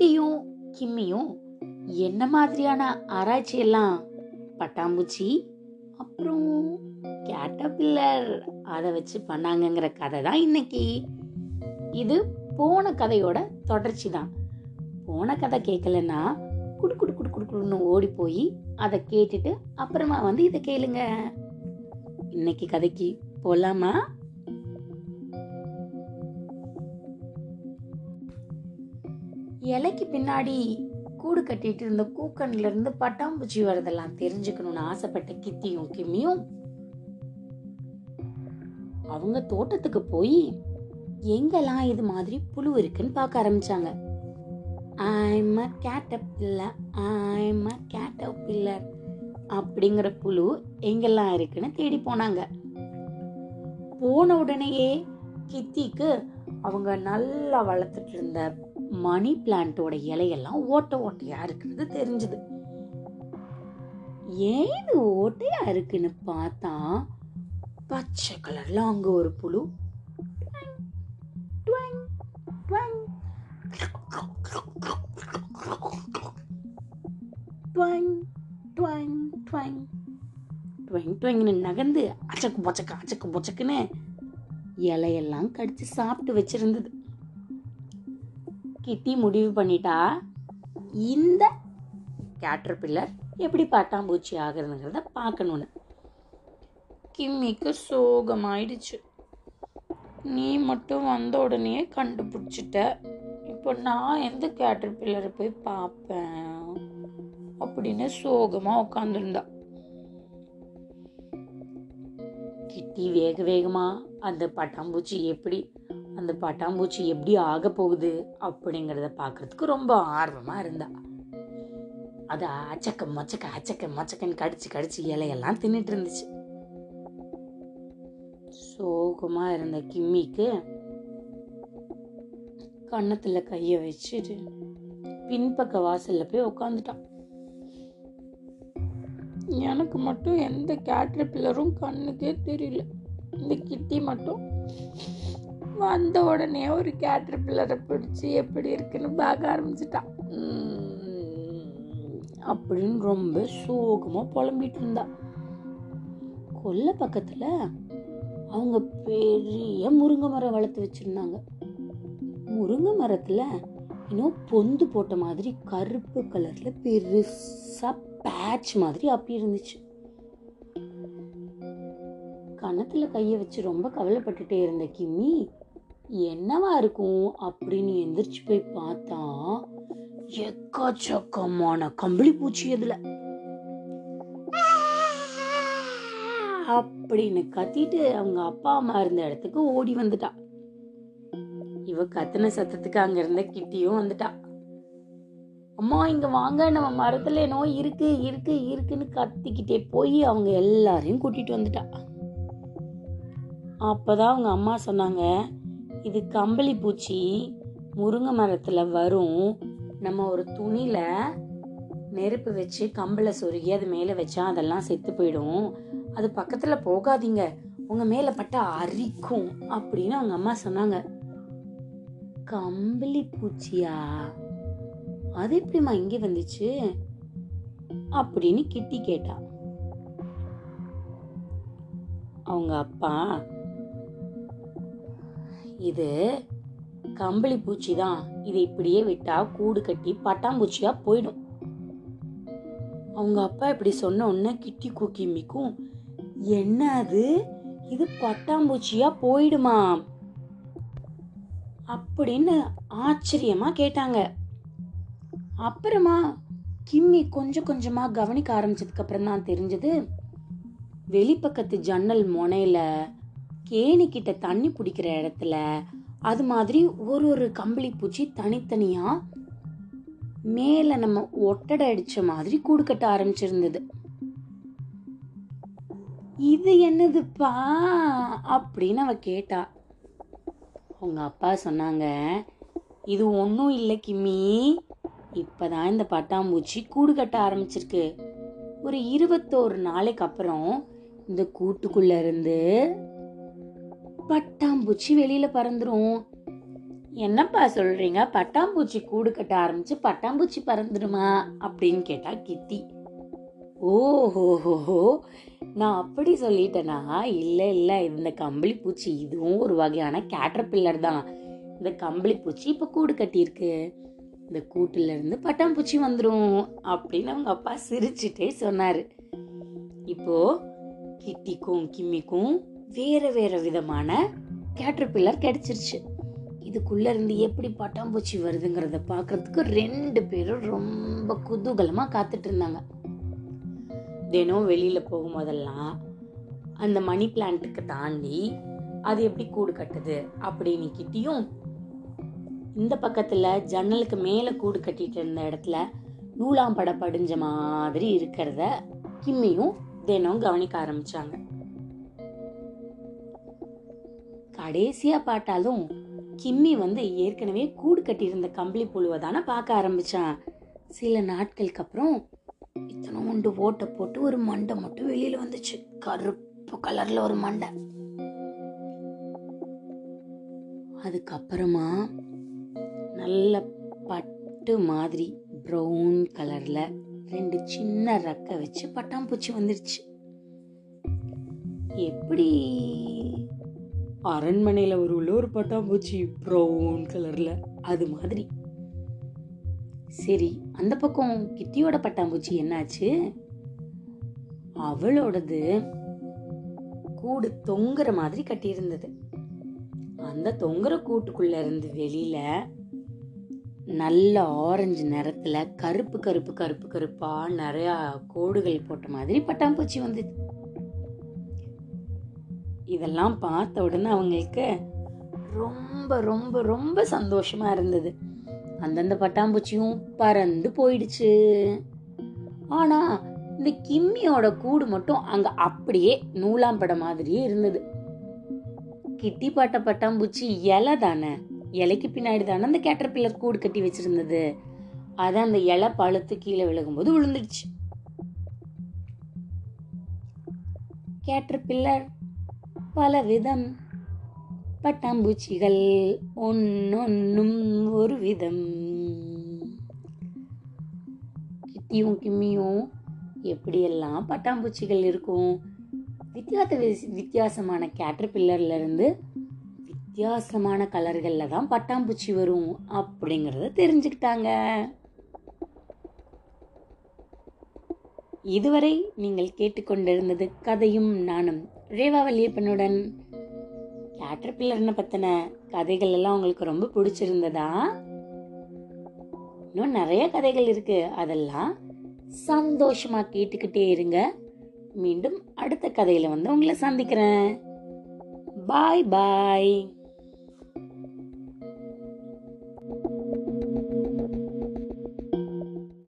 கிட்டியும் கிம்மியும் என்ன மாதிரியான ஆராய்ச்சி எல்லாம் பட்டாம்பூச்சி அப்புறம் கேட்டபில்லர் அதை வச்சு பண்ணாங்கங்கிற கதை தான் இன்னைக்கு. இது போன கதையோட தொடர்ச்சி தான். போன கதை கேட்கலன்னா குடு குடு குடு குடு குடுன்னு ஓடி போய் அதை கேட்டுட்டு அப்புறமா வந்து இதை கேளுங்க. இன்னைக்கு கதைக்கு போலாமா? இலைக்கு பின்னாடி கூடு கட்டிட்டு இருந்த கூக்கன்ல இருந்து பட்டாம்பூச்சி வரதெல்லாம் தெரிஞ்சுக்கணும்னு ஆசைப்பட்ட கித்தியும் கிம்மியும். அவங்க தோட்டத்துக்கு போய் எங்கெல்லாம் இது மாதிரி புழு இருக்குன்னு பார்க்க ஆரம்பிச்சாங்க. I'm a caterpillar, I'm a caterpillar அப்படிங்கிற புழு எங்கெல்லாம் இருக்குன்னு தேடி போனாங்க. போன உடனேயே கித்திக்கு அவங்க நல்லா வளர்த்துட்டு இருந்த மணி பிளான்ட்டோட இலையெல்லாம் ஓட்ட ஓட்டையா இருக்கிறது தெரிஞ்சது. ஏன் இது ஓட்டையா இருக்குன்னு பார்த்தா பச்சை கலர்ல அங்க ஒரு புழு. நகர்ந்து அச்சக்கு பொச்சக்கு அச்சக்கு பொச்சக்குன்னு இலையெல்லாம் கடிச்சு சாப்பிட்டு வச்சிருந்தது. கிட்டி முடிவு பண்ணிட்டா இந்த கேட்டர்பில்லர் எப்படி பட்டாம்பூச்சி ஆகுறதுங்கிறத பார்க்கணுன்னு கிம்மிக்கு சோகமாயிடுச்சு. நீ மட்டும் வந்த உடனே கண்டுபிடிச்சிட்ட. இப்போ நான் எந்த கேட்டர்பில்லரை போய் பார்ப்பேன்? அப்படின்னு சோகமாக உட்காந்துருந்தா கிட்டி வேக வேகமாக அந்த பட்டாம்பூச்சி எப்படி அந்த பட்டாம்பூச்சி எப்படி ஆக போகுது அப்படிங்கிறத பார்க்கறதுக்கு ரொம்ப ஆர்வமாக இருந்தா. அது அச்சக்க மொச்சக்க அச்சக்க மொச்சக்கன்னு கடிச்சு கடிச்சு இலையெல்லாம் தின்னுட்டு இருந்துச்சு. சோகமாக இருந்த கிம்மிக்கு கண்ணத்தில் கையை வச்சுட்டு பின்பக்க வாசலில் போய் உட்காந்துட்டான் எனக்கு மட்டும் எந்த கேட்டர் பில்லரும் கண்ணுக்கே தெரியல. இந்த கிட்டி மட்டும். வந்த உடனே ஒரு கேட்டர் பில்லரை பிடிச்சி எப்படி இருக்குன்னு பார்க்க ஆரம்பிச்சிட்டான் அப்படின்னு ரொம்ப சோகமா புலம்பிட்டு இருந்தா. கொல்லை பக்கத்துல அவங்க பெரிய முருங்கை மரம் வளர்த்து வச்சிருந்தாங்க. முருங்கை மரத்துல இன்னும் பொந்து போட்ட மாதிரி கருப்பு கலர்ல பெருசா பேட்ச் மாதிரி அப்படி இருந்துச்சு. கணத்தில் கைய வச்சு ரொம்ப கவலைப்பட்டுட்டே இருந்த கிம்மி என்னவா இருக்கும் அப்படின்னு எந்திரிச்சு போய் பார்த்தா எக்கச்சக்கமான கம்பளி பூச்சி அதுல. அப்படின்னு கத்திட்டு அவங்க அப்பா அம்மா இருந்த இடத்துக்கு ஓடி வந்துட்டா. இவ கத்தின சத்தத்துக்கு அங்க இருந்த கிட்டியும் வந்துட்டா. அம்மா இங்க வாங்க நம்ம மரத்துல என்னோ இருக்கு இருக்கு இருக்குன்னு கத்திக்கிட்டே போய் அவங்க எல்லாரையும் கூட்டிட்டு வந்துட்டா. அப்பதான் அவங்க அம்மா சொன்னாங்க இது கம்பளி பூச்சி முருங்கை மரத்தில் வரும். நம்ம ஒரு துணியில் நெருப்பு வச்சு கம்பளை சொருகி அது மேலே வச்சா அதெல்லாம் செத்து போயிடும். அது பக்கத்தில் போகாதீங்க. உங்கள் மேலே பட்டா அரிக்கும் அப்படின்னு அவங்க அம்மா சொன்னாங்க. கம்பளி பூச்சியா? அது எப்படிம்மா இங்கே வந்துச்சு? அப்படின்னு கிட்டி கேட்டா. அவங்க அப்பா இது கம்பளி பூச்சி தான் இதை இப்படியே விட்டா கூடு கட்டி பட்டாம்பூச்சியா போயிடும். அவங்க அப்பா இப்படி சொன்ன உடனே கிட்டி கூக்கிமிக்கும் என்ன அது? இது பட்டாம்பூச்சியா போயிடுமா? அப்படின்னு ஆச்சரியமா கேட்டாங்க. அப்புறமா கிம்மி கொஞ்சம் கொஞ்சமா கவனிக்க ஆரம்பிச்சதுக்கு அப்புறம் தான் தெரிஞ்சது. வெளிப்பக்கத்து ஜன்னல் முனையில கேணி கிட்ட தண்ணி பிடிக்கிற இடத்துல அது மாதிரி ஒரு ஒரு கம்பளி பூச்சி தனித்தனியா மேல நம்ம ஒட்டடை அடிச்ச மாதிரி கூடு கட்ட ஆரம்பிச்சிருந்தது. இது என்னதுப்பா அப்படின்னு அவ கேட்டா. அவங்க அப்பா சொன்னாங்க இது ஒன்றும் இல்லை கிம்மி. இப்பதான் இந்த பட்டாம்பூச்சி கூடு கட்ட ஆரம்பிச்சிருக்கு. ஒரு இருபத்தோரு நாளைக்கு அப்புறம் இந்த கூட்டுக்குள்ள இருந்து பட்டாம்பூச்சி வெளியில பறந்துரும். என்னப்பா சொல்றீங்க? பட்டாம்பூச்சி கூடு கட்ட ஆரம்பிச்சு பட்டாம்பூச்சி பறந்துடுமா? அப்படின்னு கேட்டா கிட்டி. ஓஹோஹோ நான் அப்படி சொல்லிட்டேனா? இல்லை இல்லை. இந்த கம்பளி பூச்சி இதுவும் ஒரு வகையான கேட்டர்பில்லர் தான். இந்த கம்பளி பூச்சி இப்போ கூடு கட்டியிருக்கு. இந்த கூட்டுல இருந்து பட்டாம்பூச்சி வந்துடும் அப்படின்னு அவங்க அப்பா சிரிச்சுட்டே சொன்னார். இப்போ கிட்டிக்கும் கிம்மிக்கும் வேற வேற விதமான கேட்டர்பில்லர் கிடைச்சிருச்சு. இதுக்குள்ள இருந்து எப்படி பட்டாம்பூச்சி வருதுங்கிறத பார்க்குறதுக்கு ரெண்டு பேரும் ரொம்ப குதூகலமா காத்துட்டு இருந்தாங்க. தினம் வெளியில போகும்போதெல்லாம் அந்த மணி பிளான்ட்டுக்கு தாண்டி அது எப்படி கூடு கட்டுது அப்படின்னு கிட்டியும் இந்த பக்கத்துல ஜன்னலுக்கு மேல கூடு கட்டிட்டு இருந்த இடத்துல நூலாம் பட படிஞ்ச மாதிரி இருக்கிறத கிம்மியும் தினம் கவனிக்க ஆரம்பிச்சாங்க. கடைசியா பார்த்தாலும் கிம்மி வந்து ஏற்கனவே கூடு கட்டியிருந்த கம்பளி புழுவை தானே பார்க்க ஆரம்பிச்சான். சில நாட்களுக்கு அப்புறம் இத்தனோண்டு ஓட்டை போட்டு ஒரு மண்டை மட்டும் வெளியில வந்துச்சு. கருப்பு கலர்ல ஒரு மண்டை. அதுக்கப்புறமா நல்ல பட்டு மாதிரி ப்ரௌன் கலர்ல ரெண்டு சின்ன ரக்கை வச்சு பட்டாம்பூச்சி வந்துருச்சு. எப்படி அரண்மனையில் ஒரு உள்ளூர் ஒரு பட்டாம்பூச்சி ப்ரௌன் கலரில் அது மாதிரி. சரி அந்த பக்கம் கிட்டியோட பட்டாம்பூச்சி என்னாச்சு? அவளோடது கூடு தொங்குற மாதிரி கட்டியிருந்தது. அந்த தொங்குற கூட்டுக்குள்ள இருந்து வெளியில நல்ல ஆரஞ்சு நிறத்துல கருப்பு கருப்பு கருப்பு கருப்பா நிறைய கோடுகள் போட்ட மாதிரி பட்டாம்பூச்சி வந்தது. இதெல்லாம் பார்த்த உடனே அவங்களுக்கு ரொம்ப ரொம்ப ரொம்ப சந்தோஷமா இருந்தது. அந்தந்த பட்டாம்பூச்சியும் பறந்து போயிடுச்சு. ஆனா இந்த கிம்மியோட கூடு மட்டும் அங்க அப்படியே நூலாம்பட மாதிரியே இருந்தது. கிட்டி பாட்ட பட்டாம்பூச்சி இலை தானே? இலைக்கு பின்னாடி தானே அந்த கேட்டர்பில்லர் கூடு கட்டி வச்சிருந்தது. அதான் அந்த இலை பழுத்து கீழே விழுகும்போது விழுந்துடுச்சு கேட்டர்பில்லர் பல விதம் பட்டாம்பூச்சிகள் ஒன்னொன்னும் ஒரு விதம் கிட்டியும் கிம்மியும் எப்படியெல்லாம் பட்டாம்பூச்சிகள் இருக்கும்? வித்தியாச வித்தியாசமான கேட்டர்பில்லர்ல இருந்து வித்தியாசமான கலர்களில் தான் பட்டாம்பூச்சி வரும் அப்படிங்கிறத தெரிஞ்சுக்கிட்டாங்க. இதுவரை நீங்கள் கேட்டுக்கொண்டிருந்தது கதையும் நானும் ரேவா வல்லியப்பனுடன் கேட்டர்பில்லர்னு பத்தின கதைகள் எல்லாம் உங்களுக்கு ரொம்ப பிடிச்சிருந்ததா? இன்னும் நிறைய கதைகள் இருக்கு. அதெல்லாம் சந்தோஷமா கேட்டுக்கிட்டே இருங்க. மீண்டும் அடுத்த கதையில வந்து உங்களை சந்திக்கிறேன். பாய் பாய்